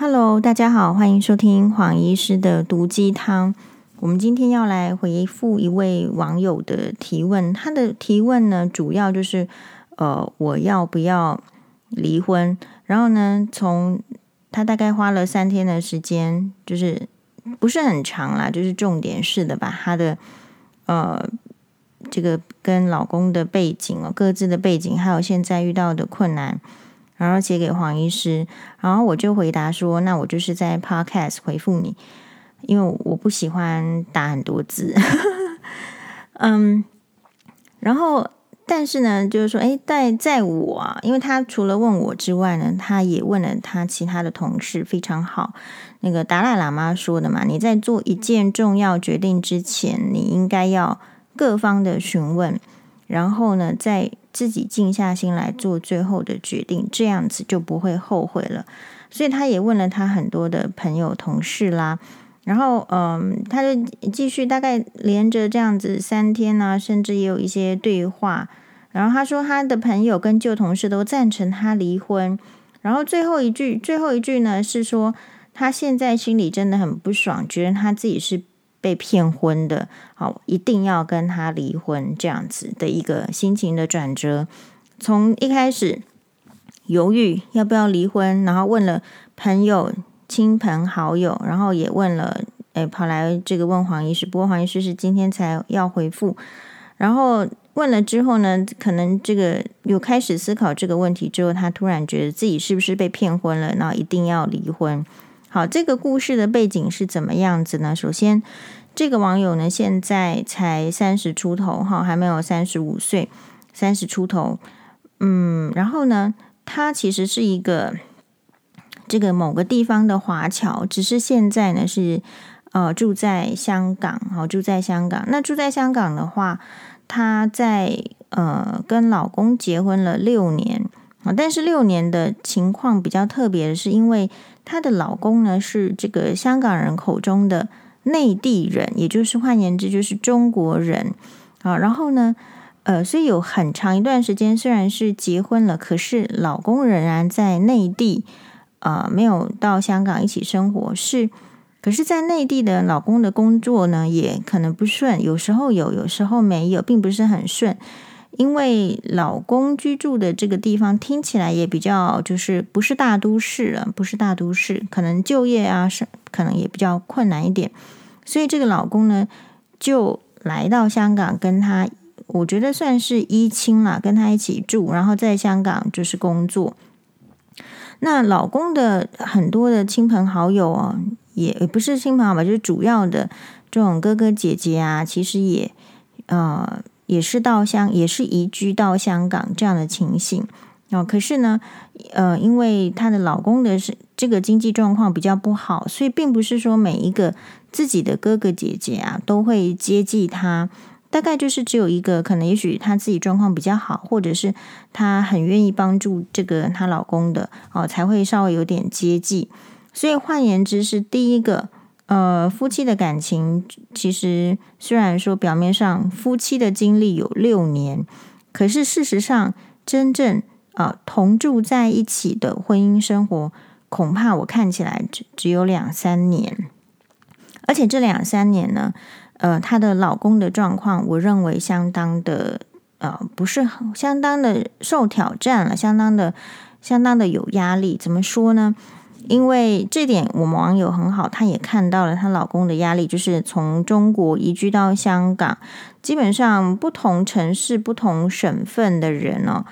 Hello，大家好，欢迎收听黄医师的毒鸡汤。我们今天要来回复一位网友的提问，他的提问呢，主要就是呃，我要不要离婚？然后呢，从他大概花了三天的时间，就是不是很长啦，就是重点式的把他的呃这个跟老公的背景哦，各自的背景，还有现在遇到的困难。然后写给黄医师，然后我就回答说：“那我就是在 Podcast 回复你，因为我不喜欢打很多字。”嗯，然后但是呢，就是说，哎，在在我，因为他除了问我之外呢，他也问了他其他的同事，非常好。那个达赖喇嘛说的嘛，你在做一件重要决定之前，你应该要各方的询问，然后呢，再。自己静下心来做最后的决定，这样子就不会后悔了。所以他也问了他很多的朋友、同事啦，然后嗯，他就继续大概连着这样子三天呢、甚至也有一些对话。然后他说他的朋友跟旧同事都赞成他离婚。然后最后一句，最后一句呢是说他现在心里真的很不爽，觉得他自己是。被骗婚的，好，一定要跟他离婚，这样子的一个心情的转折，从一开始犹豫要不要离婚，然后问了朋友、亲朋好友，然后也问了，诶，跑来这个问黄医师，不过黄医师是今天才要回复，然后问了之后呢，可能这个有开始思考这个问题之后，他突然觉得自己是不是被骗婚了，然后一定要离婚。好，这个故事的背景是怎么样子呢？首先，这个网友呢，现在才三十出头，哈，还没有三十五岁，三十出头。嗯，然后呢，他其实是一个这个某个地方的华侨，只是现在呢是呃住在香港，好，住在香港。那住在香港的话，他在呃跟老公结婚了六年。啊，但是六年的情况比较特别的是，因为她的老公呢是这个香港人口中的内地人，也就是换言之就是中国人啊。然后呢，呃，所以有很长一段时间虽然是结婚了，可是老公仍然在内地，啊，没有到香港一起生活。是，可是，在内地的老公的工作呢，也可能不顺，有时候有，有时候没有，并不是很顺。因为老公居住的这个地方听起来也比较，就是不是大都市了，不是大都市，可能就业啊是可能也比较困难一点，所以这个老公呢就来到香港跟他，我觉得算是一亲了，跟他一起住，然后在香港就是工作。那老公的很多的亲朋好友啊，也不是亲朋好友，就是主要的这种哥哥姐姐啊，其实也呃。也是到香，也是移居到香港这样的情形哦。可是呢，呃，因为她的老公的是这个经济状况比较不好，所以并不是说每一个自己的哥哥姐姐啊都会接济她。大概就是只有一个，可能也许她自己状况比较好，或者是她很愿意帮助这个她老公的哦，才会稍微有点接济。所以换言之，是第一个。呃，夫妻的感情其实虽然说表面上夫妻的经历有六年，可是事实上真正呃同住在一起的婚姻生活，恐怕我看起来只只有两三年。而且这两三年呢，呃，她的老公的状况，我认为相当的呃不是相当的受挑战了，相当的相当的有压力。怎么说呢？因为这点，我们网友很好，她也看到了她老公的压力，就是从中国移居到香港，基本上不同城市、不同省份的人哦，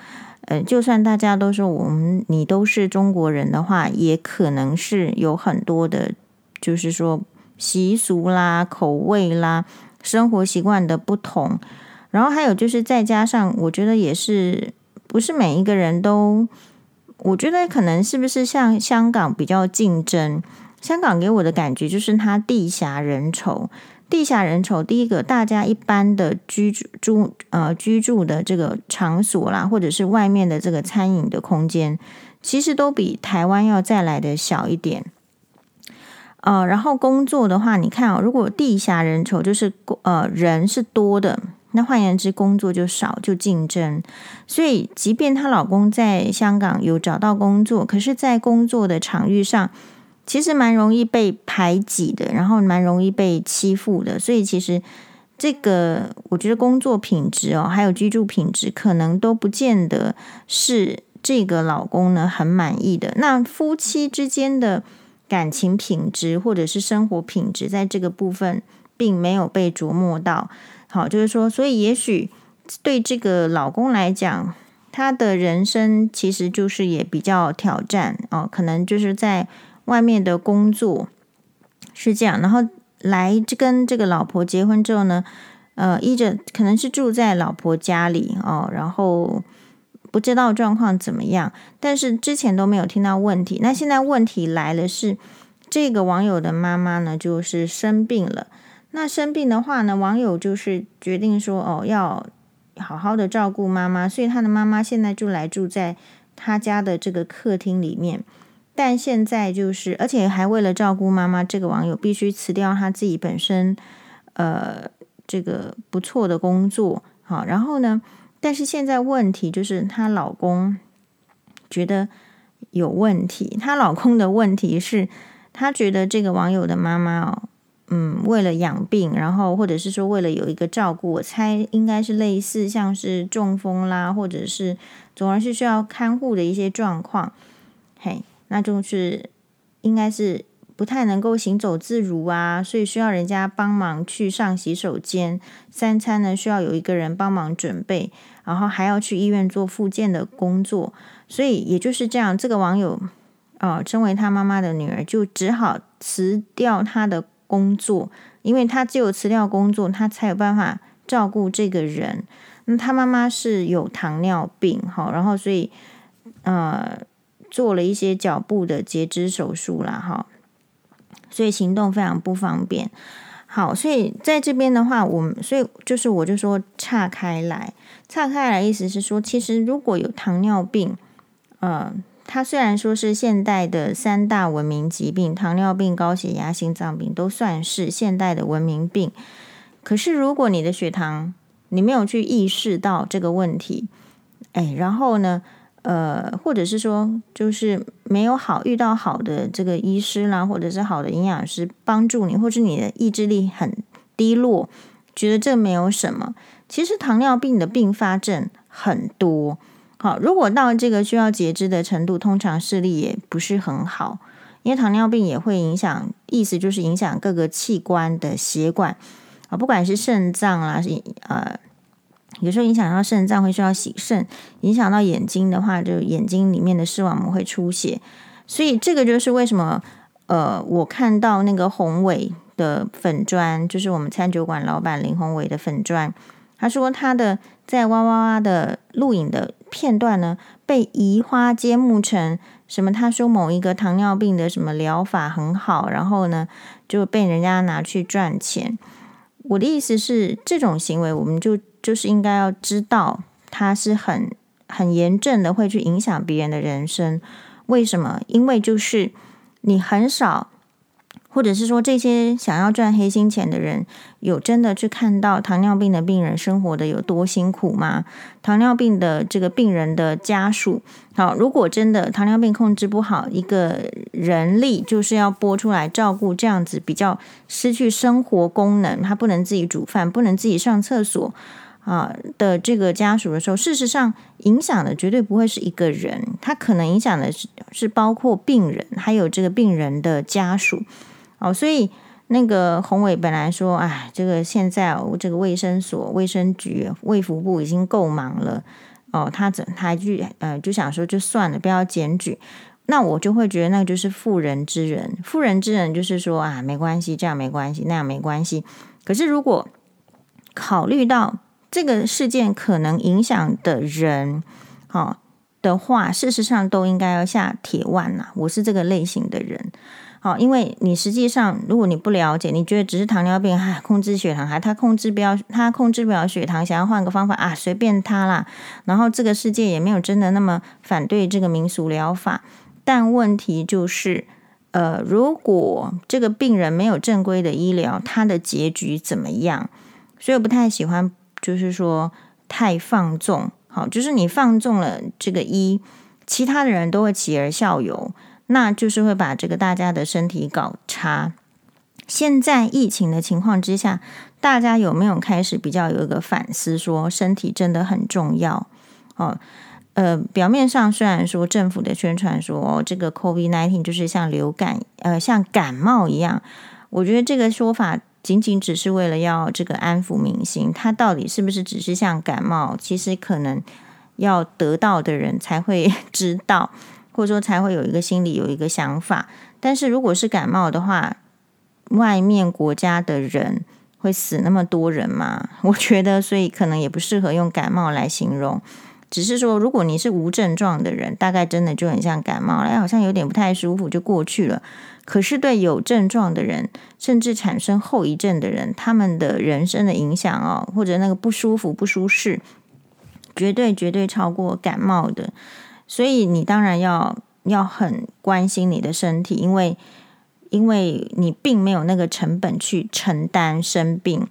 呃，就算大家都说我们你都是中国人的话，也可能是有很多的，就是说习俗啦、口味啦、生活习惯的不同，然后还有就是再加上，我觉得也是不是每一个人都。我觉得可能是不是像香港比较竞争？香港给我的感觉就是它地狭人稠，地狭人稠。第一个，大家一般的居住住呃居住的这个场所啦，或者是外面的这个餐饮的空间，其实都比台湾要再来的小一点。呃，然后工作的话，你看哦，如果地狭人稠，就是呃人是多的。那换言之，工作就少，就竞争。所以，即便她老公在香港有找到工作，可是，在工作的场域上，其实蛮容易被排挤的，然后蛮容易被欺负的，所以其实这个我觉得工作品质哦，还有居住品质，可能都不见得是这个老公呢很满意的。那夫妻之间的感情品质或者是生活品质，在这个部分并没有被琢磨到。好，就是说，所以也许对这个老公来讲，他的人生其实就是也比较挑战哦，可能就是在。外面的工作是这样，然后来跟这个老婆结婚之后呢，呃，依着可能是住在老婆家里哦，然后不知道状况怎么样，但是之前都没有听到问题。那现在问题来了是，是这个网友的妈妈呢，就是生病了。那生病的话呢，网友就是决定说，哦，要好好的照顾妈妈，所以他的妈妈现在就来住在他家的这个客厅里面。但现在就是，而且还为了照顾妈妈，这个网友必须辞掉他自己本身，呃，这个不错的工作。好，然后呢，但是现在问题就是，她老公觉得有问题。她老公的问题是，他觉得这个网友的妈妈哦，嗯，为了养病，然后或者是说为了有一个照顾，我猜应该是类似像是中风啦，或者是总而是需要看护的一些状况，嘿。那就是应该是不太能够行走自如啊，所以需要人家帮忙去上洗手间，三餐呢需要有一个人帮忙准备，然后还要去医院做复健的工作，所以也就是这样，这个网友啊、呃，身为他妈妈的女儿，就只好辞掉他的工作，因为他只有辞掉工作，他才有办法照顾这个人。那他妈妈是有糖尿病，好，然后所以呃。做了一些脚部的截肢手术啦，哈，所以行动非常不方便。好，所以在这边的话，我们所以就是我就说岔开来，岔开来意思是说，其实如果有糖尿病，呃，它虽然说是现代的三大文明疾病，糖尿病、高血压、心脏病都算是现代的文明病，可是如果你的血糖你没有去意识到这个问题，哎，然后呢？呃，或者是说，就是没有好遇到好的这个医师啦，或者是好的营养师帮助你，或是你的意志力很低落，觉得这没有什么。其实糖尿病的并发症很多。好，如果到这个需要截肢的程度，通常视力也不是很好，因为糖尿病也会影响，意思就是影响各个器官的血管啊，不管是肾脏啦，是呃。有时候影响到肾脏会需要洗肾，影响到眼睛的话，就眼睛里面的视网膜会出血。所以这个就是为什么，呃，我看到那个宏伟的粉砖，就是我们餐酒馆老板林宏伟的粉砖，他说他的在哇哇哇的录影的片段呢，被移花接木成什么？他说某一个糖尿病的什么疗法很好，然后呢就被人家拿去赚钱。我的意思是，这种行为我们就。就是应该要知道，它是很很严重的，会去影响别人的人生。为什么？因为就是你很少，或者是说这些想要赚黑心钱的人，有真的去看到糖尿病的病人生活的有多辛苦吗？糖尿病的这个病人的家属，好，如果真的糖尿病控制不好，一个人力就是要拨出来照顾这样子比较失去生活功能，他不能自己煮饭，不能自己上厕所。啊的这个家属的时候，事实上影响的绝对不会是一个人，他可能影响的是是包括病人，还有这个病人的家属。哦，所以那个宏伟本来说，哎，这个现在哦，这个卫生所、卫生局、卫福部已经够忙了，哦，他怎他就呃就想说就算了，不要检举。那我就会觉得那就是妇人之仁，妇人之仁就是说啊，没关系，这样没关系，那样没关系。可是如果考虑到这个事件可能影响的人，好的话，事实上都应该要下铁腕呐。我是这个类型的人，好，因为你实际上如果你不了解，你觉得只是糖尿病，还控制血糖，还他控制不了，他控制不了血糖，想要换个方法啊，随便他啦。然后这个世界也没有真的那么反对这个民俗疗法，但问题就是，呃，如果这个病人没有正规的医疗，他的结局怎么样？所以我不太喜欢。就是说太放纵，好，就是你放纵了这个医，其他的人都会起而效尤。那就是会把这个大家的身体搞差。现在疫情的情况之下，大家有没有开始比较有一个反思，说身体真的很重要？哦，呃，表面上虽然说政府的宣传说，这个 COVID-19 就是像流感，呃，像感冒一样，我觉得这个说法仅仅只是为了要这个安抚民心，它到底是不是只是像感冒？其实可能要得到的人才会 知道，或者说才会有一个心里有一个想法。但是如果是感冒的话，外面国家的人会死那么多人吗？我觉得，所以可能也不适合用感冒来形容。只是说，如果你是无症状的人，大概真的就很像感冒，哎，好像有点不太舒服就过去了。可是对有症状的人，甚至产生后遗症的人，他们的人生的影响哦，或者那个不舒服、不舒适，绝对绝对超过感冒的。所以你当然要要很关心你的身体，因为。因为你并没有那个成本去承担生病。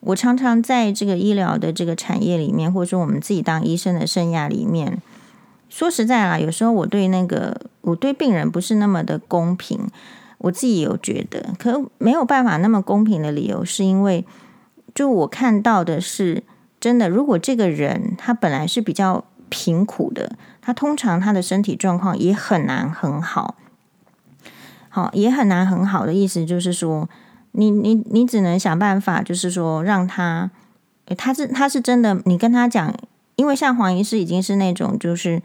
我常常在这个医疗的这个产业里面，或者说我们自己当医生的生涯里面，说实在啦，有时候我对那个我对病人不是那么的公平，我自己有觉得，可没有办法那么公平的理由，是因为就我看到的是真的，如果这个人他本来是比较贫苦的，他通常他的身体状况也很难很好。好，也很难很好的意思就是说，你你你只能想办法，就是说让他，他是他是真的，你跟他讲，因为像黄医师已经是那种，就是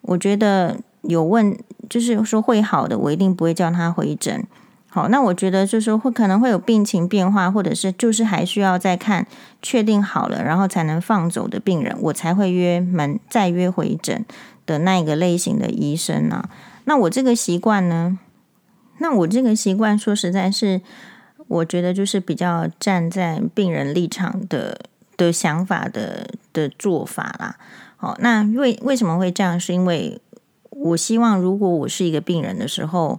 我觉得有问，就是说会好的，我一定不会叫他回诊。好，那我觉得就是会可能会有病情变化，或者是就是还需要再看确定好了，然后才能放走的病人，我才会约门再约回诊的那一个类型的医生啊。那我这个习惯呢？那我这个习惯，说实在是，我觉得就是比较站在病人立场的的想法的的做法啦。好，那为为什么会这样？是因为我希望，如果我是一个病人的时候，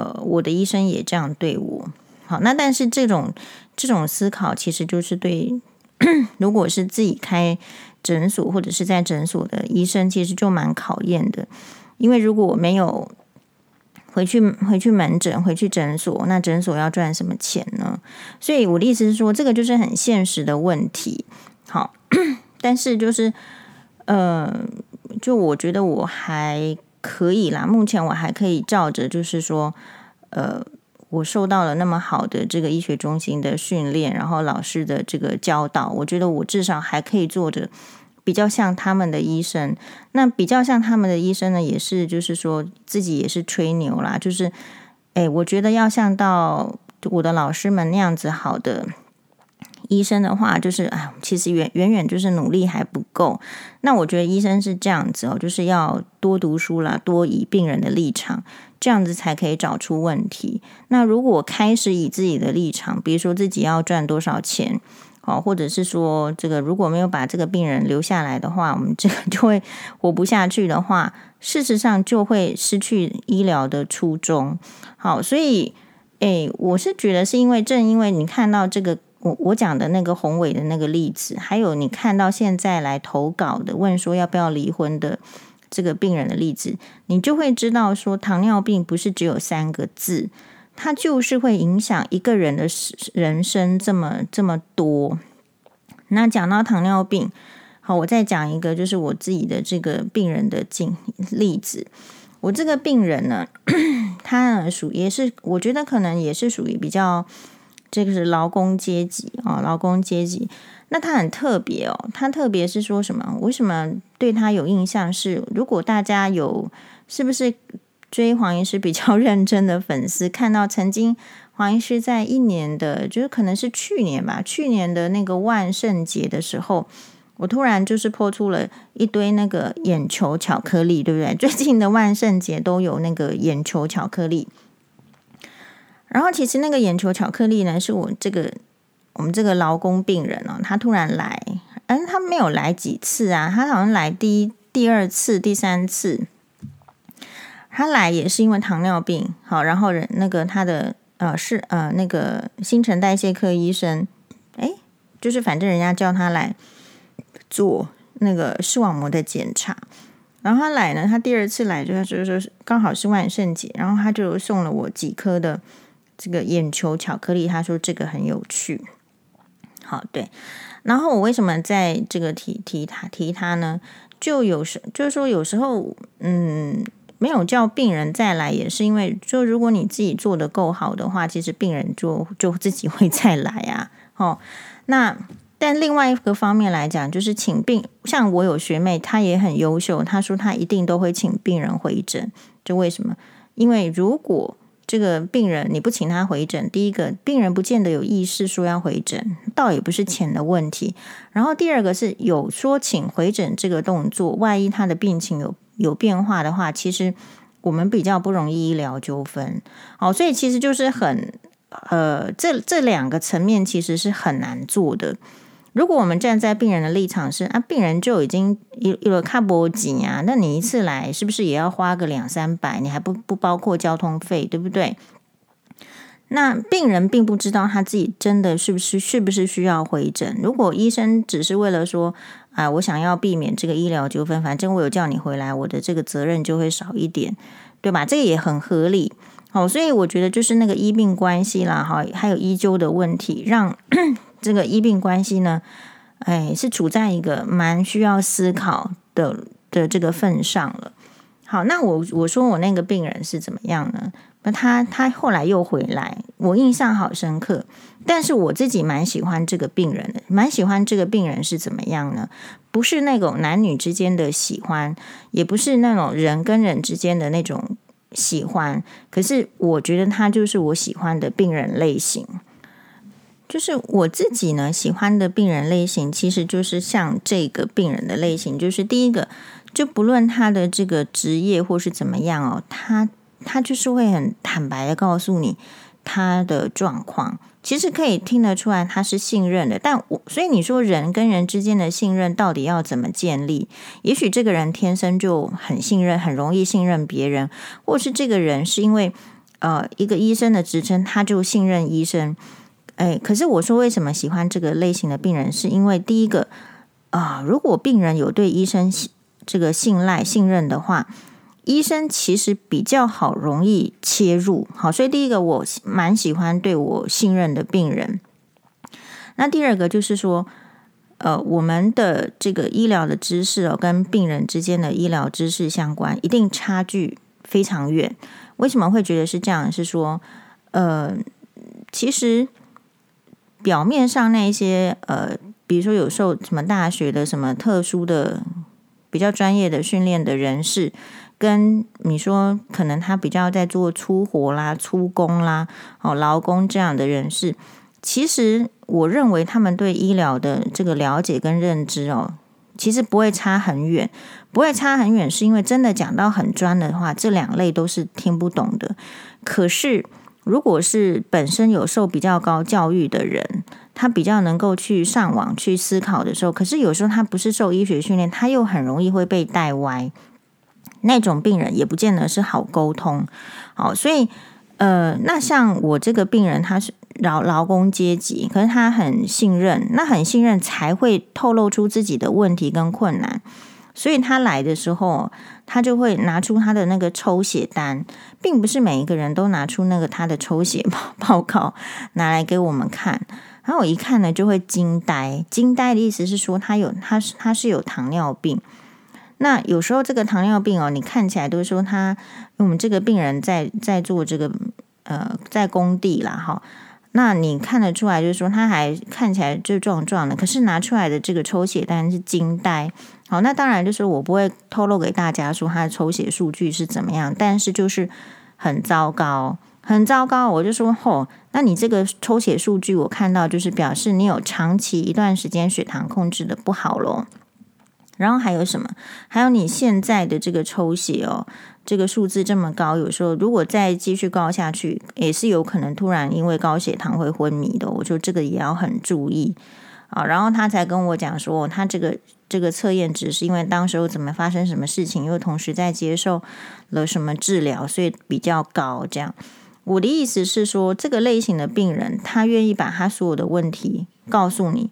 呃，我的医生也这样对我。好，那但是这种这种思考，其实就是对，如果是自己开诊所或者是在诊所的医生，其实就蛮考验的，因为如果我没有。回去回去门诊，回去诊所，那诊所要赚什么钱呢？所以我的意思是说，这个就是很现实的问题。好，但是就是，呃，就我觉得我还可以啦。目前我还可以照着，就是说，呃，我受到了那么好的这个医学中心的训练，然后老师的这个教导，我觉得我至少还可以做着。比较像他们的医生，那比较像他们的医生呢，也是就是说自己也是吹牛啦，就是，哎，我觉得要像到我的老师们那样子好的医生的话，就是哎，其实远远远就是努力还不够。那我觉得医生是这样子哦，就是要多读书啦，多以病人的立场，这样子才可以找出问题。那如果开始以自己的立场，比如说自己要赚多少钱。哦，或者是说，这个如果没有把这个病人留下来的话，我们这个就会活不下去的话，事实上就会失去医疗的初衷。好，所以，诶，我是觉得是因为正因为你看到这个我我讲的那个宏伟的那个例子，还有你看到现在来投稿的问说要不要离婚的这个病人的例子，你就会知道说糖尿病不是只有三个字。它就是会影响一个人的人生这么这么多。那讲到糖尿病，好，我再讲一个，就是我自己的这个病人的经例子。我这个病人呢，他呢属也是，我觉得可能也是属于比较这个是劳工阶级啊，劳工阶级。那他很特别哦，他特别是说什么？为什么对他有印象是？如果大家有，是不是？追黄医师比较认真的粉丝看到，曾经黄医师在一年的，就是可能是去年吧，去年的那个万圣节的时候，我突然就是泼出了一堆那个眼球巧克力，对不对？最近的万圣节都有那个眼球巧克力。然后其实那个眼球巧克力呢，是我这个我们这个劳工病人哦，他突然来，嗯，他没有来几次啊，他好像来第一、第二次、第三次。他来也是因为糖尿病，好，然后人那个他的呃是呃那个新陈代谢科医生，诶，就是反正人家叫他来做那个视网膜的检查，然后他来呢，他第二次来就是就是刚好是万圣节，然后他就送了我几颗的这个眼球巧克力，他说这个很有趣。好，对。然后我为什么在这个提提他提他呢？就有时就是说有时候，嗯，没有叫病人再来，也是因为就如果你自己做得够好的话，其实病人就就自己会再来啊。哦，那。但另外一个方面来讲，就是请病，像我有学妹，她也很优秀，她说她一定都会请病人回诊。就为什么？因为如果这个病人你不请他回诊，第一个病人不见得有意识说要回诊，倒也不是钱的问题。然后第二个是有说请回诊这个动作，万一他的病情有有变化的话，其实我们比较不容易医疗纠纷。哦，所以其实就是很呃，这这两个层面其实是很难做的。如果我们站在病人的立场是啊，病人就已经有有了卡脖颈啊，那你一次来是不是也要花个两三百？你还不不包括交通费，对不对？那病人并不知道他自己真的是不是是不是需要回诊。如果医生只是为了说啊，我想要避免这个医疗纠纷，反正我有叫你回来，我的这个责任就会少一点，对吧？这个也很合理。好，所以我觉得就是那个医病关系啦，哈，还有医纠的问题，让。这个医病关系呢，哎，是处在一个蛮需要思考的的这个份上了。好，那我我说我那个病人是怎么样呢？那他他后来又回来，我印象好深刻。但是我自己蛮喜欢这个病人的，蛮喜欢这个病人是怎么样呢？不是那种男女之间的喜欢，也不是那种人跟人之间的那种喜欢。可是我觉得他就是我喜欢的病人类型。就是我自己呢，喜欢的病人类型，其实就是像这个病人的类型。就是第一个，就不论他的这个职业或是怎么样哦，他他就是会很坦白的告诉你他的状况。其实可以听得出来他是信任的。但我所以你说人跟人之间的信任到底要怎么建立？也许这个人天生就很信任，很容易信任别人，或是这个人是因为呃一个医生的职称，他就信任医生。哎，可是我说为什么喜欢这个类型的病人，是因为第一个啊，如果病人有对医生这个信赖、信任的话，医生其实比较好容易切入。好，所以第一个我蛮喜欢对我信任的病人。那第二个就是说，呃，我们的这个医疗的知识哦，跟病人之间的医疗知识相关，一定差距非常远。为什么会觉得是这样？是说，呃，其实。表面上那一些呃，比如说有受什么大学的什么特殊的、比较专业的训练的人士，跟你说可能他比较在做粗活啦、粗工啦、哦劳工这样的人士，其实我认为他们对医疗的这个了解跟认知哦，其实不会差很远，不会差很远，是因为真的讲到很专的话，这两类都是听不懂的。可是。如果是本身有受比较高教育的人，他比较能够去上网去思考的时候，可是有时候他不是受医学训练，他又很容易会被带歪。那种病人也不见得是好沟通。好，所以呃，那像我这个病人，他是劳劳工阶级，可是他很信任，那很信任才会透露出自己的问题跟困难。所以他来的时候，他就会拿出他的那个抽血单，并不是每一个人都拿出那个他的抽血报 报告拿来给我们看。然后我一看呢，就会惊呆。惊呆的意思是说，他有他是他是有糖尿病。那有时候这个糖尿病哦，你看起来都是说他我们这个病人在在做这个呃在工地啦哈。那你看得出来，就是说他还看起来就壮壮的，可是拿出来的这个抽血单是惊呆。好，那当然就是我不会透露给大家说他的抽血数据是怎么样，但是就是很糟糕，很糟糕。我就说，吼，那你这个抽血数据我看到就是表示你有长期一段时间血糖控制的不好咯。然后还有什么？还有你现在的这个抽血哦，这个数字这么高，有时候如果再继续高下去，也是有可能突然因为高血糖会昏迷的。我说这个也要很注意啊。然后他才跟我讲说，他这个这个测验值是因为当时候怎么发生什么事情，又同时在接受了什么治疗，所以比较高。这样，我的意思是说，这个类型的病人，他愿意把他所有的问题告诉你。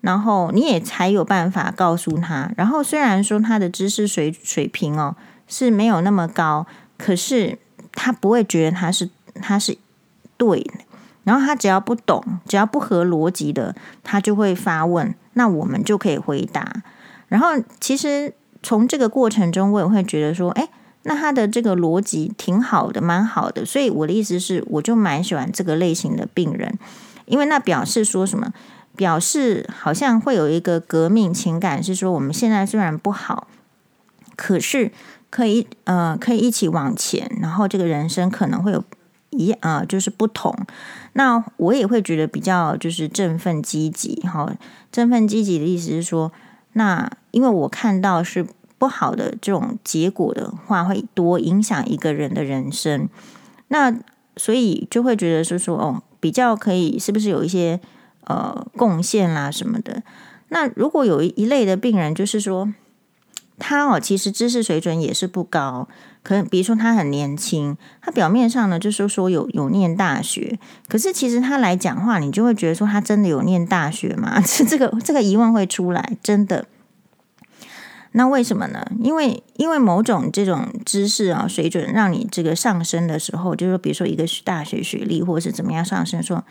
然后你也才有办法告诉他。然后虽然说他的知识水水平哦是没有那么高，可是他不会觉得他是他是对的。然后他只要不懂，只要不合逻辑的，他就会发问，那我们就可以回答。然后其实从这个过程中，我也会觉得说，哎，那他的这个逻辑挺好的，蛮好的。所以我的意思是，我就蛮喜欢这个类型的病人，因为那表示说什么？表示好像会有一个革命情感，是说我们现在虽然不好，可是可以呃可以一起往前，然后这个人生可能会有。一啊，就是不同。那我也会觉得比较就是振奋积极哈。振奋积极的意思是说，那因为我看到是不好的这种结果的话，会多影响一个人的人生。那所以就会觉得是说，哦，比较可以是不是有一些呃贡献啦什么的。那如果有一类的病人，就是说他哦，其实知识水准也是不高。可能比如说他很年轻，他表面上呢就是说有有念大学，可是其实他来讲话，你就会觉得说他真的有念大学吗？这这个这个疑问会出来，真的。那为什么呢？因为因为某种这种知识啊水准，让你这个上升的时候，就是说比如说一个大学学历或者是怎么样上升，说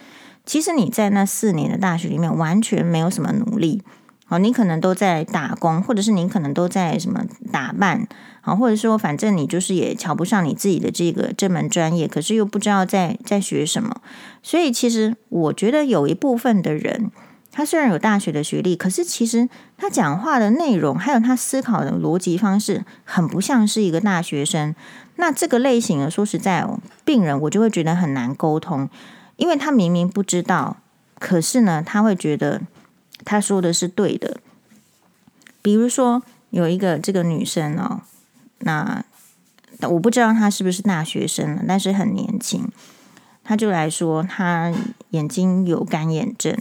其实你在那四年的大学里面完全没有什么努力。好，你可能都在打工，或者是你可能都在什么打扮，好，或者说反正你就是也瞧不上你自己的这个这门专业，可是又不知道在在学什么。所以其实我觉得有一部分的人，他虽然有大学的学历，可是其实他讲话的内容还有他思考的逻辑方式，很不像是一个大学生。那这个类型的，说实在哦，病人我就会觉得很难沟通，因为他明明不知道，可是呢，他会觉得。他说的是对的，比如说有一个这个女生哦，那我不知道他是不是大学生，但是很年轻，他就来说他眼睛有干眼症，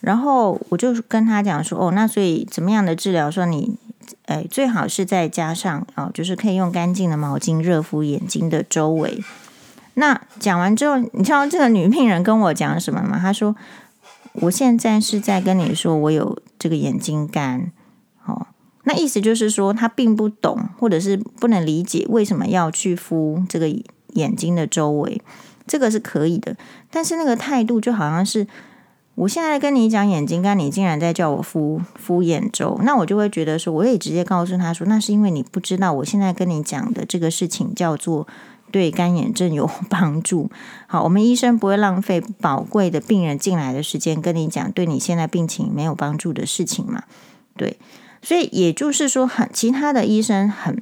然后我就跟他讲说，哦，那所以怎么样的治疗？说你哎，最好是再加上哦，就是可以用干净的毛巾热敷眼睛的周围。那讲完之后，你知道这个女病人跟我讲什么吗？她说。我现在是在跟你说，我有这个眼睛干，哦，那意思就是说他并不懂，或者是不能理解为什么要去敷这个眼睛的周围，这个是可以的，但是那个态度就好像是我现在跟你讲眼睛干，你竟然在叫我敷敷眼周，那我就会觉得说，我也直接告诉他说，那是因为你不知道我现在跟你讲的这个事情叫做。对干眼症有帮助。好，我们医生不会浪费宝贵的病人进来的时间跟你讲对你现在病情没有帮助的事情嘛。对，所以也就是说，很其他的医生很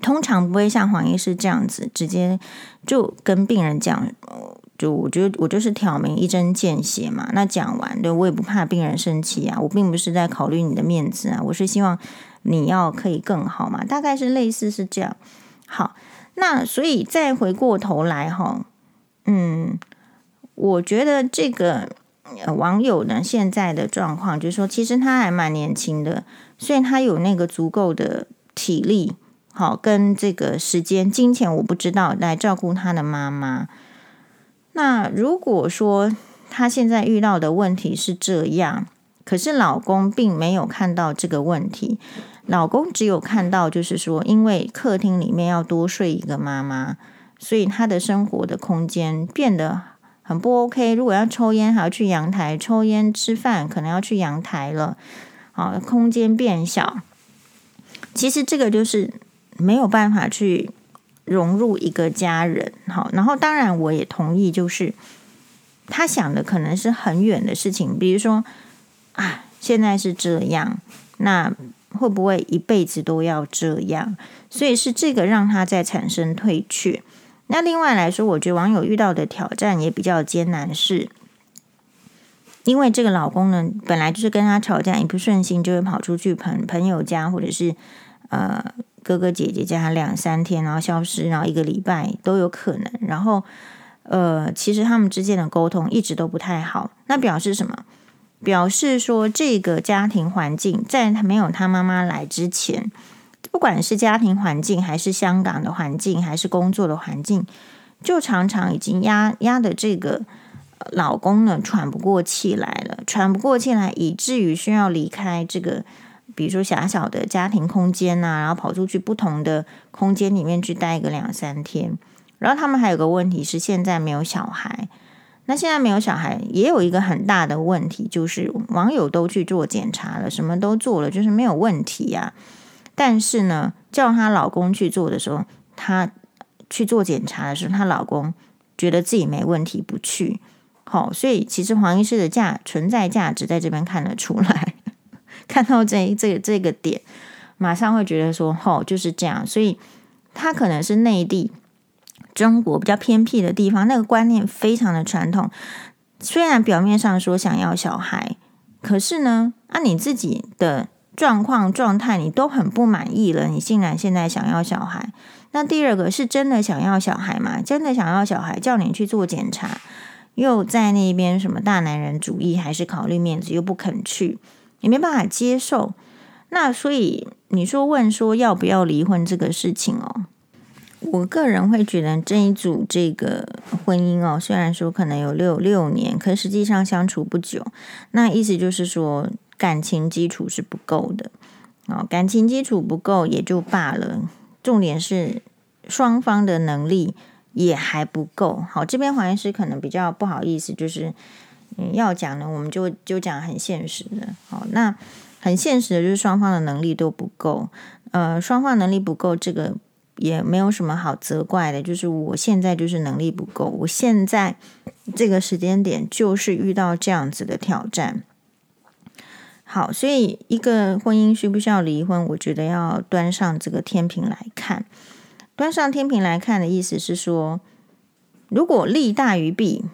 通常不会像黄医师这样子直接就跟病人讲，就我觉得我就是挑明一针见血嘛。那讲完，对我也不怕病人生气啊。我并不是在考虑你的面子啊，我是希望你要可以更好嘛。大概是类似是这样。好。那所以再回过头来哈，嗯，我觉得这个网友呢，现在的状况就是说，其实他还蛮年轻的，所以他有那个足够的体力，好跟这个时间、金钱，我不知道来照顾他的妈妈。那如果说他现在遇到的问题是这样，可是老公并没有看到这个问题。老公只有看到，就是说，因为客厅里面要多睡一个妈妈，所以他的生活的空间变得很不 OK。如果要抽烟，还要去阳台抽烟；吃饭可能要去阳台了，啊，空间变小。其实这个就是没有办法去融入一个家人。好，然后当然我也同意，就是他想的可能是很远的事情，比如说啊，现在是这样，那。会不会一辈子都要这样？所以是这个让他在产生退却。那另外来说，我觉得网友遇到的挑战也比较艰难，是因为这个老公呢，本来就是跟他吵架，一不顺心就会跑出去朋朋友家，或者是呃哥哥姐姐家两三天，然后消失，然后一个礼拜都有可能。然后呃，其实他们之间的沟通一直都不太好，那表示什么？表示说，这个家庭环境在他没有他妈妈来之前，不管是家庭环境，还是香港的环境，还是工作的环境，就常常已经压压的这个老公呢喘不过气来了，喘不过气来，以至于需要离开这个，比如说狭小的家庭空间呐、啊，然后跑出去不同的空间里面去待个两三天。然后他们还有个问题是，现在没有小孩。那现在没有小孩，也有一个很大的问题，就是网友都去做检查了，什么都做了，就是没有问题呀、啊。但是呢，叫她老公去做的时候，她去做检查的时候，她老公觉得自己没问题，不去。好、哦，所以其实黄医师的价存在价值在这边看得出来，看到这这个、这个点，马上会觉得说，哦，就是这样。所以他可能是内地。中国比较偏僻的地方，那个观念非常的传统。虽然表面上说想要小孩，可是呢，按、啊、你自己的状况状态，你都很不满意了，你竟然现在想要小孩。那第二个是真的想要小孩吗？真的想要小孩，叫你去做检查，又在那边什么大男人主义，还是考虑面子，又不肯去，你没办法接受。那所以你说问说要不要离婚这个事情哦？我个人会觉得这一组这个婚姻哦，虽然说可能有六六年，可实际上相处不久。那意思就是说感情基础是不够的哦，感情基础不够也就罢了，重点是双方的能力也还不够。好，这边黄医师可能比较不好意思，就是嗯要讲呢，我们就就讲很现实的。好，那很现实的就是双方的能力都不够，呃，双方能力不够这个。也没有什么好责怪的，就是我现在就是能力不够，我现在这个时间点就是遇到这样子的挑战。好，所以一个婚姻需不需要离婚，我觉得要端上这个天平来看。端上天平来看的意思是说，如果利大于弊，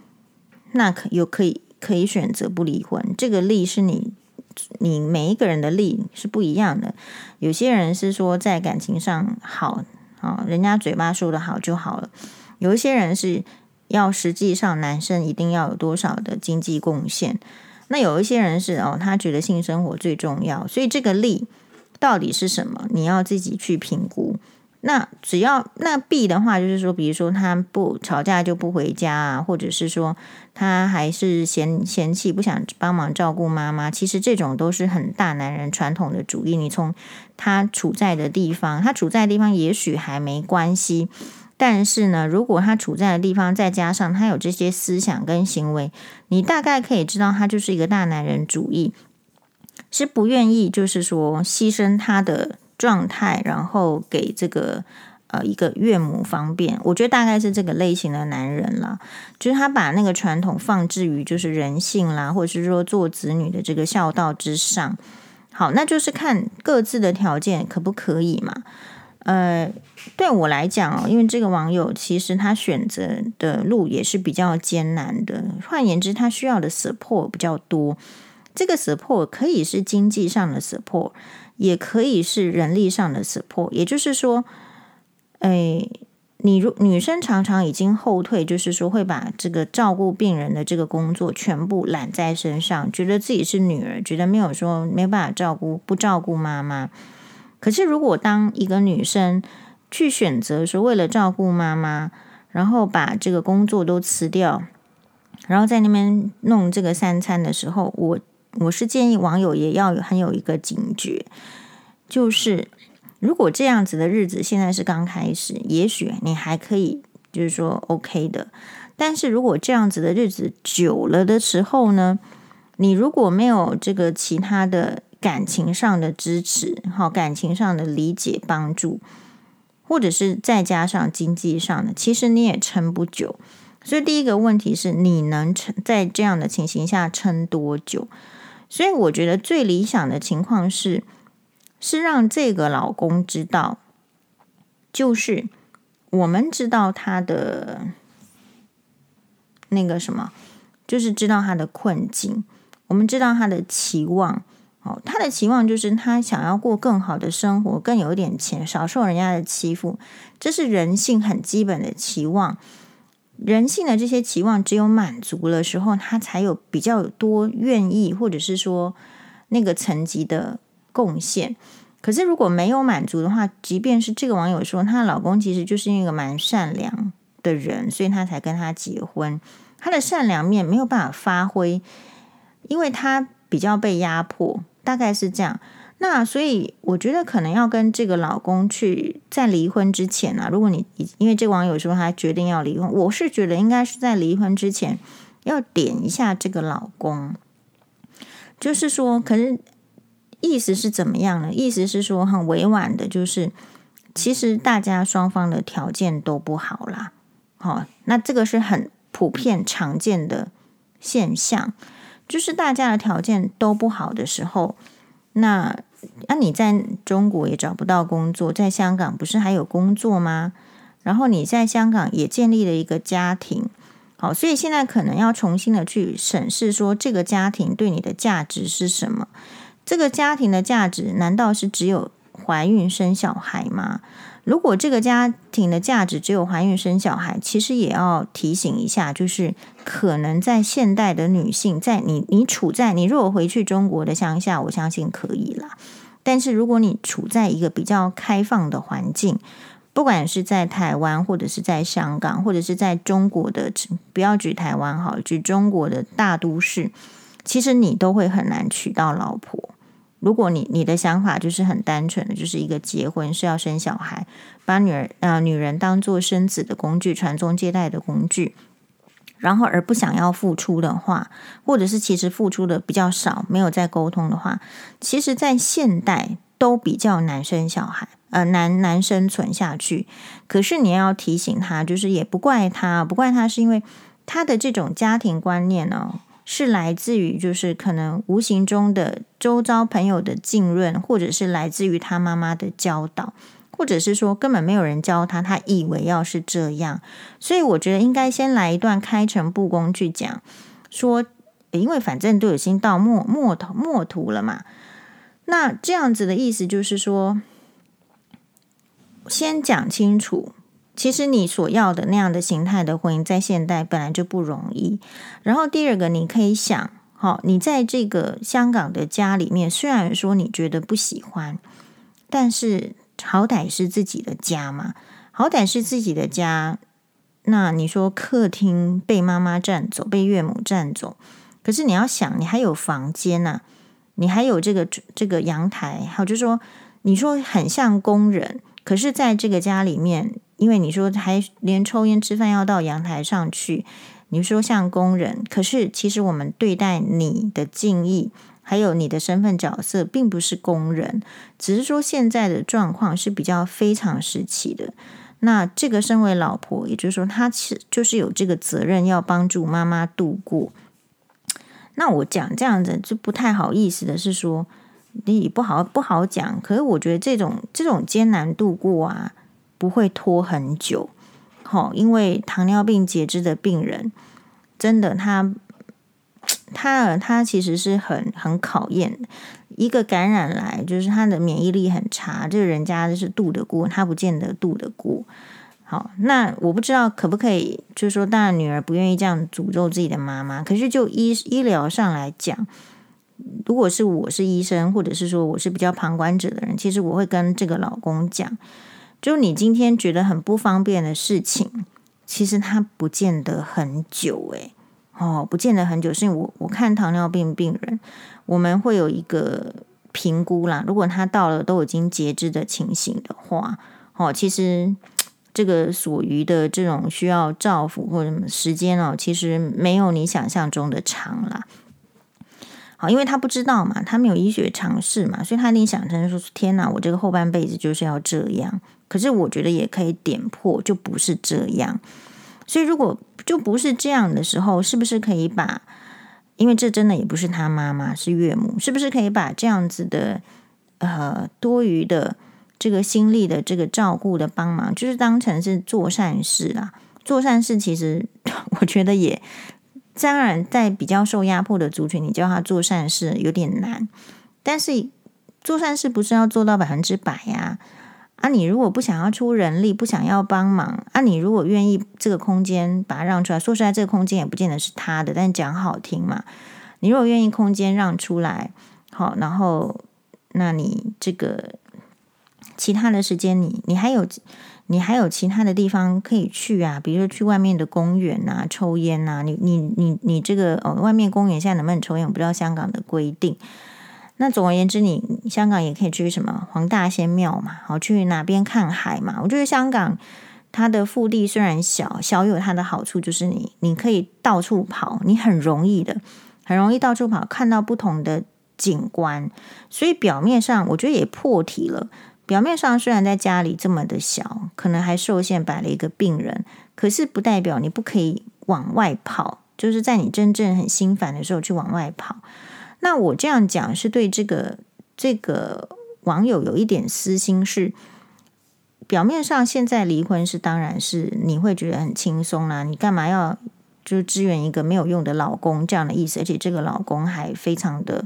那可有可以可以选择不离婚。这个利是你你每一个人的利是不一样的，有些人是说在感情上好。啊，人家嘴巴说的好就好了。有一些人是要实际上男生一定要有多少的经济贡献，那有一些人是哦，他觉得性生活最重要，所以这个利到底是什么？你要自己去评估。那只要那弊的话，就是说，比如说他不吵架就不回家啊，或者是说他还是嫌嫌弃不想帮忙照顾妈妈，其实这种都是很大男人传统的主义。你从他处在的地方，他处在的地方也许还没关系，但是呢，如果他处在的地方再加上他有这些思想跟行为，你大概可以知道他就是一个大男人主义，是不愿意就是说牺牲他的。状态，然后给这个呃一个岳母方便，我觉得大概是这个类型的男人了，就是他把那个传统放置于就是人性啦，或者是说做子女的这个孝道之上。好，那就是看各自的条件可不可以嘛？呃，对我来讲哦，因为这个网友其实他选择的路也是比较艰难的，换言之，他需要的 support 比较多。这个 support 可以是经济上的 support。也可以是人力上的 support，也就是说，哎，你如女生常常已经后退，就是说会把这个照顾病人的这个工作全部揽在身上，觉得自己是女儿，觉得没有说没办法照顾，不照顾妈妈。可是如果当一个女生去选择说为了照顾妈妈，然后把这个工作都辞掉，然后在那边弄这个三餐的时候，我。我是建议网友也要很有一个警觉，就是如果这样子的日子现在是刚开始，也许你还可以，就是说 OK 的。但是如果这样子的日子久了的时候呢，你如果没有这个其他的感情上的支持，好，感情上的理解帮助，或者是再加上经济上的，其实你也撑不久。所以第一个问题是你能撑在这样的情形下撑多久？所以我觉得最理想的情况是，是让这个老公知道，就是我们知道他的那个什么，就是知道他的困境，我们知道他的期望。哦，他的期望就是他想要过更好的生活，更有一点钱，少受人家的欺负，这是人性很基本的期望。人性的这些期望，只有满足了时候，他才有比较多愿意，或者是说那个层级的贡献。可是如果没有满足的话，即便是这个网友说她的老公其实就是一个蛮善良、的人，所以她才跟他结婚。她的善良面没有办法发挥，因为他比较被压迫，大概是这样。那所以我觉得可能要跟这个老公去在离婚之前啊，如果你因为这个网友说他决定要离婚，我是觉得应该是在离婚之前要点一下这个老公，就是说，可是意思是怎么样呢？意思是说很委婉的，就是其实大家双方的条件都不好啦。好，那这个是很普遍常见的现象，就是大家的条件都不好的时候，那。那、啊、你在中国也找不到工作，在香港不是还有工作吗？然后你在香港也建立了一个家庭，好，所以现在可能要重新的去审视，说这个家庭对你的价值是什么？这个家庭的价值难道是只有怀孕生小孩吗？如果这个家庭的价值只有怀孕生小孩，其实也要提醒一下，就是可能在现代的女性，在你你处在你如果回去中国的乡下，我相信可以啦。但是如果你处在一个比较开放的环境，不管是在台湾，或者是在香港，或者是在中国的，不要举台湾好，举中国的大都市，其实你都会很难娶到老婆。如果你你的想法就是很单纯的，就是一个结婚是要生小孩，把女儿呃女人当做生子的工具、传宗接代的工具，然后而不想要付出的话，或者是其实付出的比较少，没有在沟通的话，其实，在现代都比较难生小孩，呃难难生存下去。可是你要提醒他，就是也不怪他，不怪他是因为他的这种家庭观念呢。是来自于，就是可能无形中的周遭朋友的浸润，或者是来自于他妈妈的教导，或者是说根本没有人教他，他以为要是这样。所以我觉得应该先来一段开诚布公去讲，说，因为反正都已经到末末头末途了嘛。那这样子的意思就是说，先讲清楚。其实你所要的那样的形态的婚姻，在现代本来就不容易。然后第二个，你可以想，好，你在这个香港的家里面，虽然说你觉得不喜欢，但是好歹是自己的家嘛，好歹是自己的家。那你说客厅被妈妈占走，被岳母占走，可是你要想，你还有房间呐，你还有这个这个阳台，还有就是说，你说很像工人，可是在这个家里面。因为你说还连抽烟吃饭要到阳台上去，你说像工人，可是其实我们对待你的敬意，还有你的身份角色，并不是工人，只是说现在的状况是比较非常时期的。那这个身为老婆，也就是说，她是就是有这个责任要帮助妈妈度过。那我讲这样子就不太好意思的是说，你不好不好讲。可是我觉得这种这种艰难度过啊。不会拖很久，好，因为糖尿病截肢的病人，真的他 他他其实是很很考验一个感染来，就是他的免疫力很差，这个人家是渡得过，他不见得渡得过。好，那我不知道可不可以，就是说，当然女儿不愿意这样诅咒自己的妈妈，可是就医医疗上来讲，如果是我是医生，或者是说我是比较旁观者的人，其实我会跟这个老公讲。就你今天觉得很不方便的事情，其实它不见得很久诶，哦，不见得很久。是因为我我看糖尿病病人，我们会有一个评估啦。如果他到了都已经截肢的情形的话，哦，其实这个所余的这种需要照顾或者什么时间哦，其实没有你想象中的长啦。好，因为他不知道嘛，他没有医学常识嘛，所以他一定想成说：天哪，我这个后半辈子就是要这样。可是我觉得也可以点破，就不是这样。所以如果就不是这样的时候，是不是可以把？因为这真的也不是他妈妈，是岳母，是不是可以把这样子的呃多余的这个心力的这个照顾的帮忙，就是当成是做善事啦。做善事其实 我觉得也，当然在比较受压迫的族群，你叫他做善事有点难。但是做善事不是要做到百分之百呀。啊你如果不想要出人力，不想要帮忙，啊，你如果愿意这个空间把它让出来，说实在，这个空间也不见得是他的，但讲好听嘛。你如果愿意空间让出来，好，然后那你这个其他的时间你，你你还有你还有其他的地方可以去啊，比如说去外面的公园啊，抽烟啊。你你你你这个哦，外面公园现在能不能抽烟？我不知道香港的规定。那总而言之你，香港也可以去什么黄大仙庙嘛，好去哪边看海嘛。我觉得香港它的腹地虽然小，小有它的好处，就是你你可以到处跑，你很容易的，很容易到处跑，看到不同的景观。所以表面上我觉得也破题了。表面上虽然在家里这么的小，可能还受限摆了一个病人，可是不代表你不可以往外跑，就是在你真正很心烦的时候去往外跑。那我这样讲是对这个这个网友有一点私心，是表面上现在离婚是当然是你会觉得很轻松啦，你干嘛要就是支援一个没有用的老公这样的意思？而且这个老公还非常的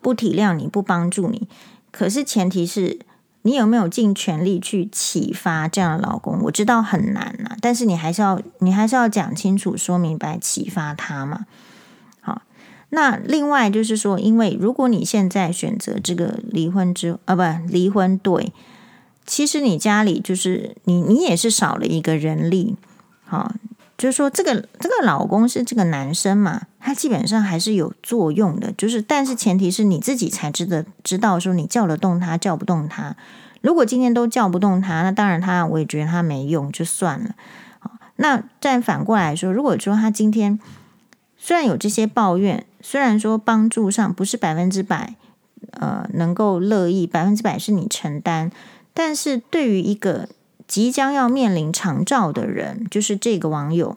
不体谅你，不帮助你。可是前提是你有没有尽全力去启发这样的老公？我知道很难呐，但是你还是要你还是要讲清楚、说明白、启发他嘛。那另外就是说，因为如果你现在选择这个离婚之啊，不离婚对，其实你家里就是你你也是少了一个人力，好，就是说这个这个老公是这个男生嘛，他基本上还是有作用的，就是但是前提是你自己才知道知道说你叫得动他叫不动他，如果今天都叫不动他，那当然他我也觉得他没用就算了，好，那再反过来说，如果说他今天虽然有这些抱怨。虽然说帮助上不是百分之百，呃，能够乐意百分之百是你承担，但是对于一个即将要面临长照的人，就是这个网友，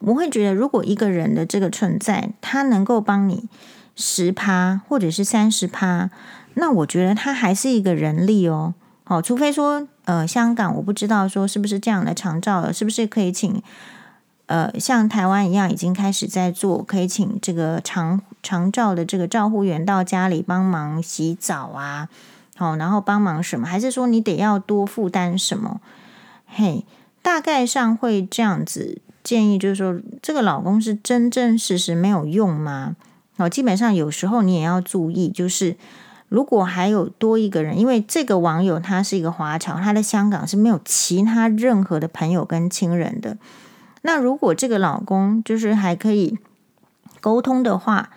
我会觉得，如果一个人的这个存在，他能够帮你十趴或者是三十趴，那我觉得他还是一个人力哦。好，除非说，呃，香港我不知道说是不是这样的长照了，是不是可以请。呃，像台湾一样，已经开始在做，可以请这个长长照的这个照护员到家里帮忙洗澡啊，好，然后帮忙什么？还是说你得要多负担什么？嘿，大概上会这样子建议，就是说这个老公是真真实实没有用吗？哦，基本上有时候你也要注意，就是如果还有多一个人，因为这个网友他是一个华侨，他在香港是没有其他任何的朋友跟亲人的。那如果这个老公就是还可以沟通的话，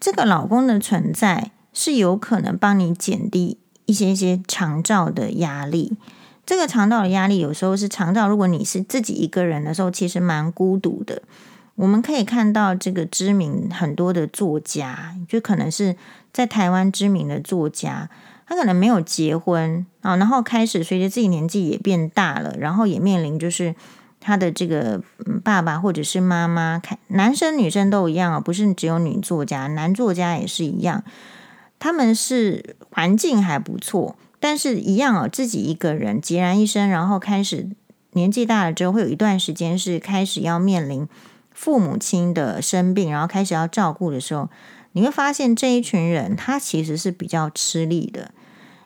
这个老公的存在是有可能帮你减低一些些长照的压力。这个长照的压力有时候是长照，如果你是自己一个人的时候，其实蛮孤独的。我们可以看到这个知名很多的作家，就可能是在台湾知名的作家，他可能没有结婚啊，然后开始随着自己年纪也变大了，然后也面临就是。他的这个爸爸或者是妈妈，看男生女生都一样啊，不是只有女作家，男作家也是一样。他们是环境还不错，但是一样哦，自己一个人孑然一身，然后开始年纪大了之后，会有一段时间是开始要面临父母亲的生病，然后开始要照顾的时候，你会发现这一群人他其实是比较吃力的。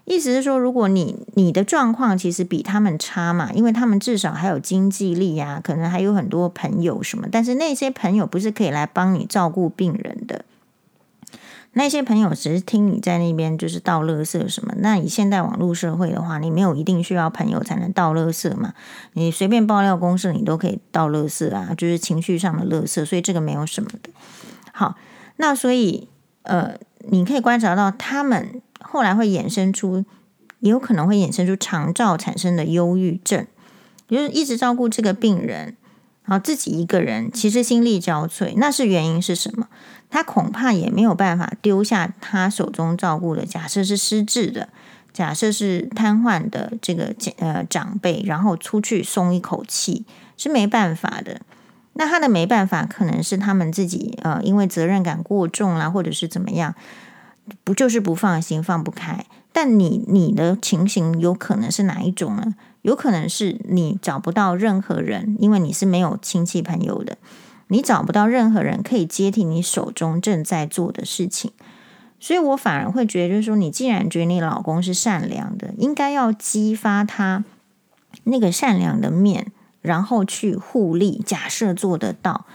意思是说，如果你你的状况其实比他们差嘛，因为他们至少还有经济力啊，可能还有很多朋友什么，但是那些朋友不是可以来帮你照顾病人的，那些朋友只是听你在那边就是倒垃圾什么。那以现代网络社会的话，你没有一定需要朋友才能倒垃圾嘛，你随便爆料公事你都可以倒垃圾啊，就是情绪上的垃圾，所以这个没有什么的。好，那所以呃，你可以观察到他们。后来会衍生出，也有可能会衍生出长照产生的忧郁症，就是一直照顾这个病人，然后自己一个人其实心力交瘁。那是原因是什么？他恐怕也没有办法丢下他手中照顾的，假设是失智的，假设是瘫痪的这个呃长辈，然后出去松一口气是没办法的。那他的没办法，可能是他们自己呃因为责任感过重啦，或者是怎么样。不就是不放心、放不开？但你你的情形有可能是哪一种呢？有可能是你找不到任何人，因为你是没有亲戚朋友的，你找不到任何人可以接替你手中正在做的事情。所以我反而会觉得，就是说，你既然觉得你老公是善良的，应该要激发他那个善良的面，然后去互利。假设做得到。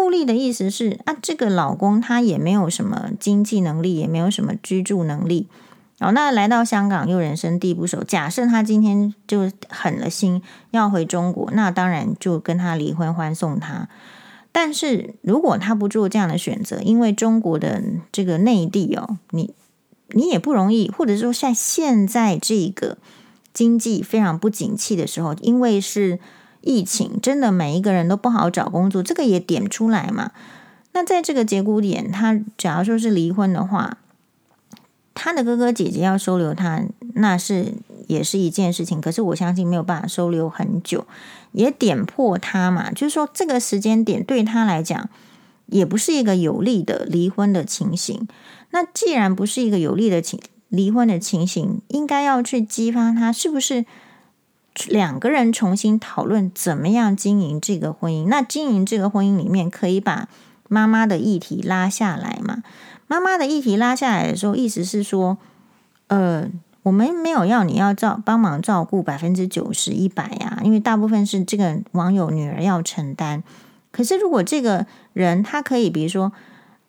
互利的意思是啊，这个老公他也没有什么经济能力，也没有什么居住能力，哦，那来到香港又人生地不熟，假设他今天就狠了心要回中国，那当然就跟他离婚，欢送他。但是如果他不做这样的选择，因为中国的这个内地哦，你你也不容易，或者说在现在这个经济非常不景气的时候，因为是疫情，真的每一个人都不好找工作，这个也点出来嘛。那在这个节骨点，他假如说是离婚的话，他的哥哥姐姐要收留他，那是也是一件事情。可是我相信没有办法收留很久。也点破他嘛，就是说这个时间点对他来讲也不是一个有利的离婚的情形。那既然不是一个有利的情离婚的情形，应该要去激发他，是不是两个人重新讨论怎么样经营这个婚姻？那经营这个婚姻里面，可以把妈妈的议题拉下来嘛？妈妈的议题拉下来的时候，意思是说，呃。我们没有要你要照帮忙照顾百分之九十一百呀，因为大部分是这个网友女儿要承担。可是如果这个人他可以，比如说，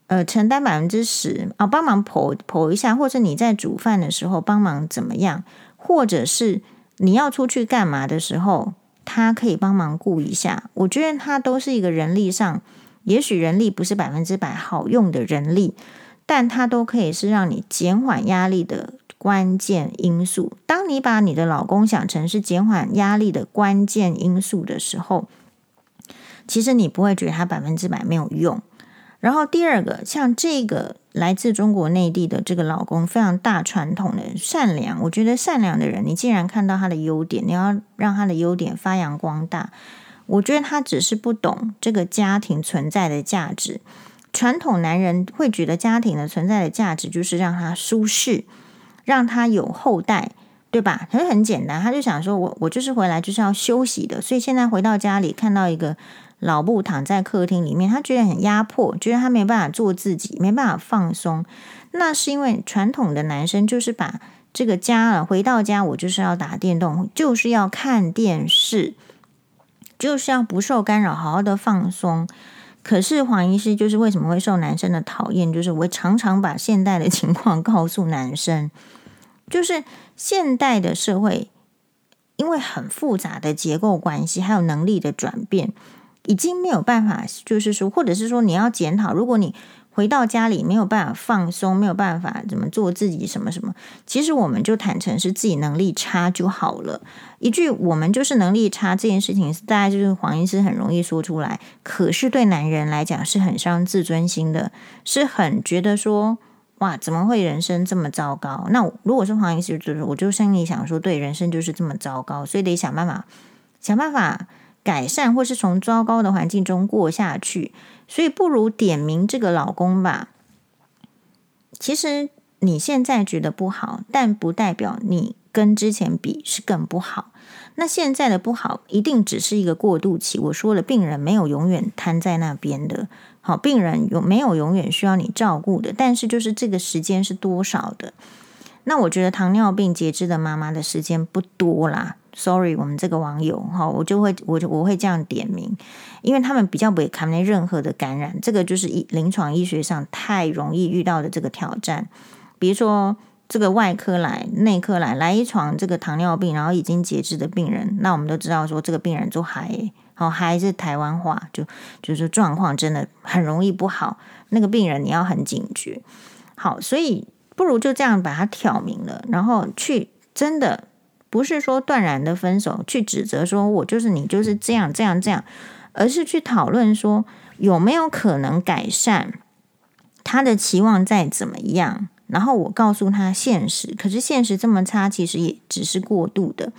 呃，承担百分之十啊，帮忙剖剖一下，或者你在煮饭的时候帮忙怎么样，或者是你要出去干嘛的时候，他可以帮忙顾一下。我觉得他都是一个人力上，也许人力不是百分之百好用的人力，但他都可以是让你减缓压力的。关键因素，当你把你的老公想成是减缓压力的关键因素的时候，其实你不会觉得他百分之百没有用。然后第二个，像这个来自中国内地的这个老公，非常大传统的善良。我觉得善良的人，你既然看到他的优点，你要让他的优点发扬光大。我觉得他只是不懂这个家庭存在的价值。传统男人会觉得家庭的存在的价值就是让他舒适。让他有后代，对吧？他就很简单，他就想说，我我就是回来就是要休息的，所以现在回到家里看到一个老布躺在客厅里面，他觉得很压迫，觉得他没办法做自己，没办法放松。那是因为传统的男生就是把这个家了，回到家我就是要打电动，就是要看电视，就是要不受干扰，好好的放松。可是黄医师就是为什么会受男生的讨厌？就是我常常把现代的情况告诉男生，就是现代的社会，因为很复杂的结构关系，还有能力的转变，已经没有办法，就是说，或者是说你要检讨，如果你。回到家里没有办法放松，没有办法怎么做自己什么什么，其实我们就坦诚是自己能力差就好了。一句“我们就是能力差”这件事情，大家就是黄医师很容易说出来，可是对男人来讲是很伤自尊心的，是很觉得说哇，怎么会人生这么糟糕？那如果是黄医师，就是我就心里想说，对，人生就是这么糟糕，所以得想办法，想办法改善，或是从糟糕的环境中过下去。所以不如点名这个老公吧。其实你现在觉得不好，但不代表你跟之前比是更不好。那现在的不好一定只是一个过渡期。我说了，病人没有永远瘫在那边的。好，病人有没有永远需要你照顾的？但是就是这个时间是多少的？那我觉得糖尿病截肢的妈妈的时间不多啦。Sorry，我们这个网友哈，我就会我就我会这样点名，因为他们比较不会看见任何的感染，这个就是医临床医学上太容易遇到的这个挑战。比如说这个外科来、内科来来一床这个糖尿病，然后已经截肢的病人，那我们都知道说这个病人就还好，还是台湾话，就就是状况真的很容易不好。那个病人你要很警觉。好，所以不如就这样把它挑明了，然后去真的。不是说断然的分手，去指责说我就是你就是这样这样这样，而是去讨论说有没有可能改善他的期望再怎么样，然后我告诉他现实，可是现实这么差，其实也只是过度的，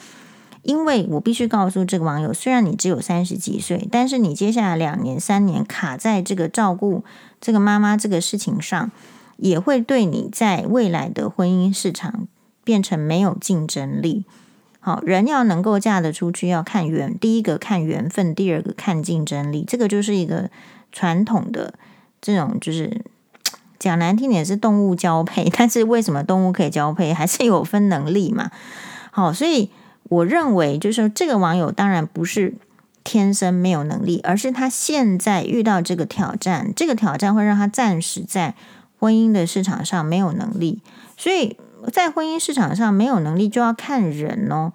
因为我必须告诉这个网友，虽然你只有三十几岁，但是你接下来两年三年卡在这个照顾这个妈妈这个事情上，也会对你在未来的婚姻市场变成没有竞争力。好，人要能够嫁得出去，要看缘。第一个看缘分，第二个看竞争力。这个就是一个传统的这种，就是 讲难听点是动物交配。但是为什么动物可以交配，还是有分能力嘛？好，所以我认为，就是这个网友当然不是天生没有能力，而是他现在遇到这个挑战，这个挑战会让他暂时在婚姻的市场上没有能力。所以。在婚姻市场上没有能力，就要看人哦。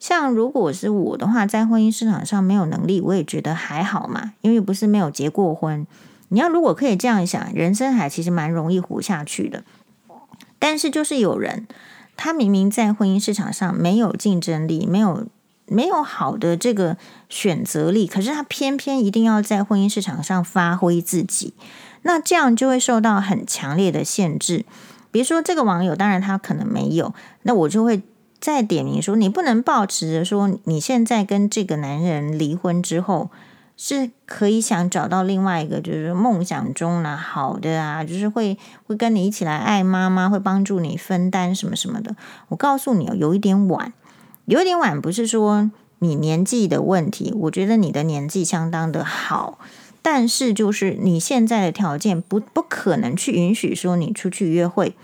像如果是我的话，在婚姻市场上没有能力，我也觉得还好嘛，因为不是没有结过婚。你要如果可以这样想，人生还其实蛮容易活下去的。但是就是有人，他明明在婚姻市场上没有竞争力，没有没有好的这个选择力，可是他偏偏一定要在婚姻市场上发挥自己，那这样就会受到很强烈的限制。比如说这个网友，当然他可能没有，那我就会。再点名说，你不能抱持着说，你现在跟这个男人离婚之后，是可以想找到另外一个，就是梦想中呢好的啊，就是会会跟你一起来爱妈妈，会帮助你分担什么什么的。我告诉你哦，有一点晚，有一点晚，不是说你年纪的问题，我觉得你的年纪相当的好，但是就是你现在的条件不不可能去允许说你出去约会，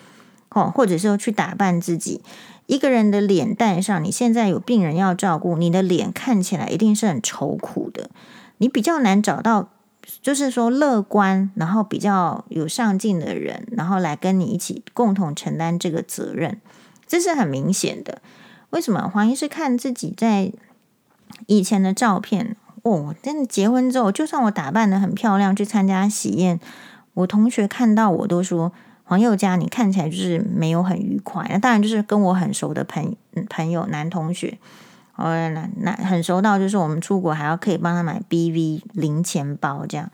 哦，或者说去打扮自己。一个人的脸蛋上，你现在有病人要照顾，你的脸看起来一定是很愁苦的。你比较难找到，就是说乐观，然后比较有上进的人，然后来跟你一起共同承担这个责任，这是很明显的。为什么？黄医师看自己在以前的照片，哦，真的结婚之后，就算我打扮得很漂亮去参加喜宴，我同学看到我都说。黄宥嘉，你看起来就是没有很愉快。那当然就是跟我很熟的朋朋友男同学，哦，那那很熟到就是我们出国还要可以帮他买 BV 零钱包这样。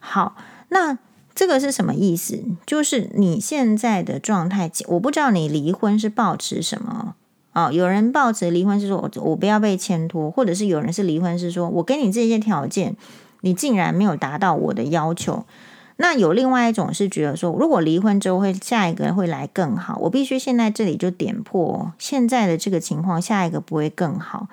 好，那这个是什么意思？就是你现在的状态，我不知道你离婚是抱持什么哦。有人抱持离婚是说我我不要被牵拖，或者是有人是离婚是说我给你这些条件，你竟然没有达到我的要求。那有另外一种是觉得说，如果离婚之后会下一个会来更好，我必须现在这里就点破现在的这个情况，下一个不会更好。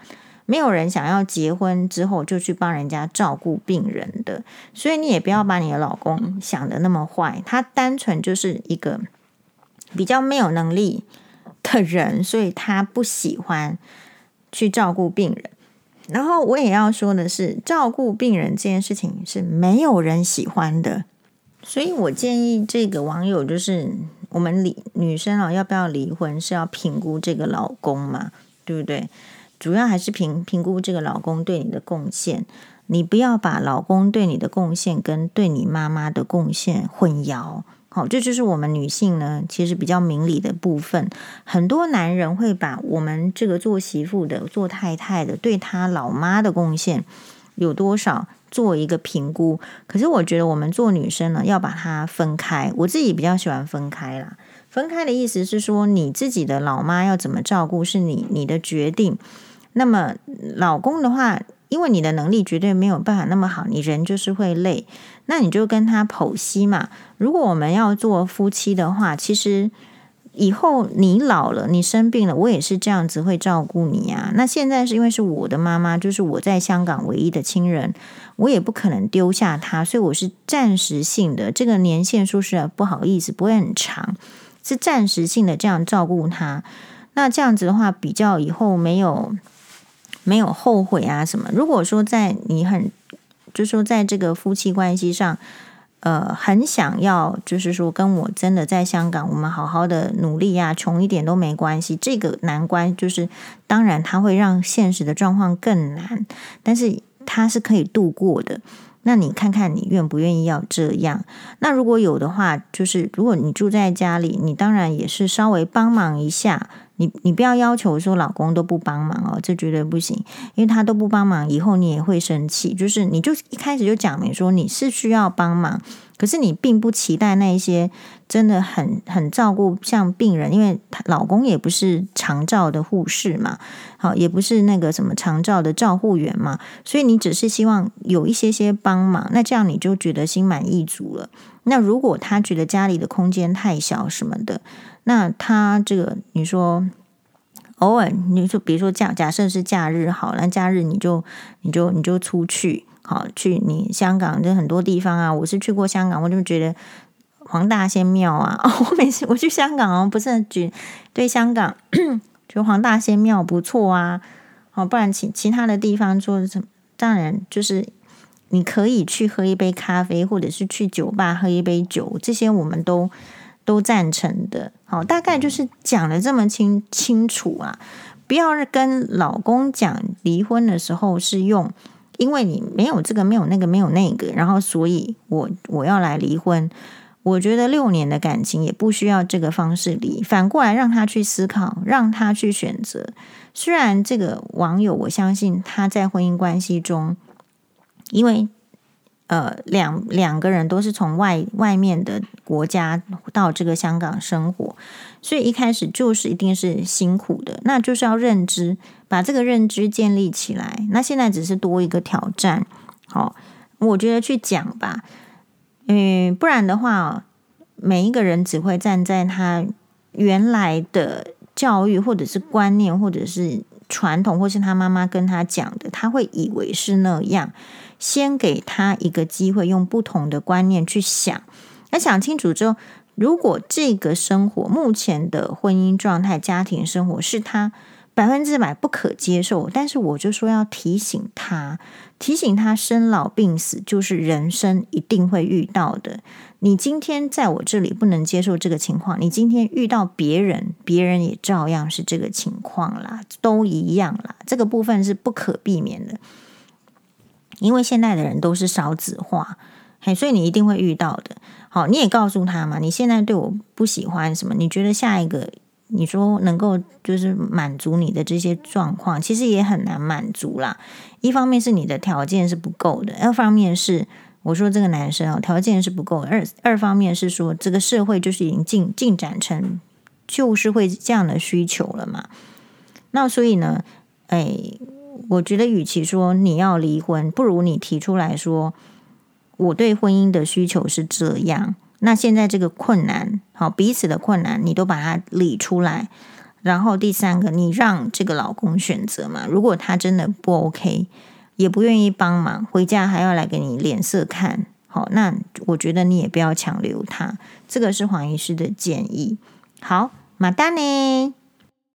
没有人想要结婚之后就去帮人家照顾病人的，所以你也不要把你的老公想得那么坏，他单纯就是一个比较没有能力的人，所以他不喜欢去照顾病人。然后我也要说的是，照顾病人这件事情是没有人喜欢的。所以我建议这个网友就是，我们离女生啊，要不要离婚是要评估这个老公嘛，对不对？主要还是评评估这个老公对你的贡献，你不要把老公对你的贡献跟对你妈妈的贡献混淆。好，这就是我们女性呢，其实比较明理的部分。很多男人会把我们这个做媳妇的、做太太的，对他老妈的贡献有多少？做一个评估，可是我觉得我们做女生呢，要把它分开。我自己比较喜欢分开啦。分开的意思是说，你自己的老妈要怎么照顾是你你的决定。那么老公的话，因为你的能力绝对没有办法那么好，你人就是会累，那你就跟他剖析嘛。如果我们要做夫妻的话，其实。以后你老了，你生病了，我也是这样子会照顾你啊。那现在是因为是我的妈妈，就是我在香港唯一的亲人，我也不可能丢下她，所以我是暂时性的。这个年限说实在不好意思，不会很长，是暂时性的这样照顾她。那这样子的话，比较以后没有没有后悔啊什么。如果说在你很，就说在这个夫妻关系上。呃，很想要，就是说，跟我真的在香港，我们好好的努力呀，穷一点都没关系。这个难关就是，当然它会让现实的状况更难，但是它是可以度过的。那你看看，你愿不愿意要这样？那如果有的话，就是如果你住在家里，你当然也是稍微帮忙一下。你你不要要求说老公都不帮忙哦，这绝对不行，因为他都不帮忙，以后你也会生气。就是你就一开始就讲明说你是需要帮忙，可是你并不期待那一些真的很很照顾像病人，因为老公也不是长照的护士嘛，好，也不是那个什么长照的照护员嘛，所以你只是希望有一些些帮忙，那这样你就觉得心满意足了。那如果他觉得家里的空间太小什么的，那他这个，你说偶尔，你说比如说假假设是假日好，那假日你就你就你就出去，好去你香港的很多地方啊。我是去过香港，我就觉得黄大仙庙啊，哦，我每次我去香港哦，不是觉对香港觉得黄大仙庙不错啊，好，不然其其他的地方做什么，当然就是你可以去喝一杯咖啡，或者是去酒吧喝一杯酒，这些我们都。都赞成的。好，大概就是讲得这么清清楚啊，不要跟老公讲离婚的时候是用，因为你没有这个，没有那个，没有那个，然后所以我我要来离婚。我觉得六年的感情也不需要这个方式离，反过来让他去思考，让他去选择。虽然这个网友，我相信他在婚姻关系中，因为呃两两个人都是从外外面的国家到这个香港生活，所以一开始就是一定是辛苦的，那就是要认知，把这个认知建立起来。那现在只是多一个挑战，好，我觉得去讲吧。嗯，不然的话，每一个人只会站在他原来的教育，或者是观念，或者是传统，或是他妈妈跟他讲的，他会以为是那样。先给他一个机会，用不同的观念去想。那想清楚之后，如果这个生活目前的婚姻状态、家庭生活是他。百分之百不可接受，但是我就说要提醒他，提醒他生老病死就是人生一定会遇到的。你今天在我这里不能接受这个情况，你今天遇到别人，别人也照样是这个情况啦，都一样啦。这个部分是不可避免的，因为现在的人都是少子化，嘿，所以你一定会遇到的。好，你也告诉他嘛，你现在对我不喜欢什么？你觉得下一个？你说能够就是满足你的这些状况，其实也很难满足啦。一方面是你的条件是不够的，二方面是我说这个男生啊，条件是不够。二二方面是说这个社会就是已经进进展成就是会这样的需求了嘛。那所以呢，哎，我觉得与其说你要离婚，不如你提出来说，我对婚姻的需求是这样。那现在这个困难，好，彼此的困难，你都把它理出来。然后第三个，你让这个老公选择嘛。如果他真的不 OK，也不愿意帮忙，回家还要来给你脸色看，好，那我觉得你也不要强留他。这个是黄医师的建议。好，马丹呢？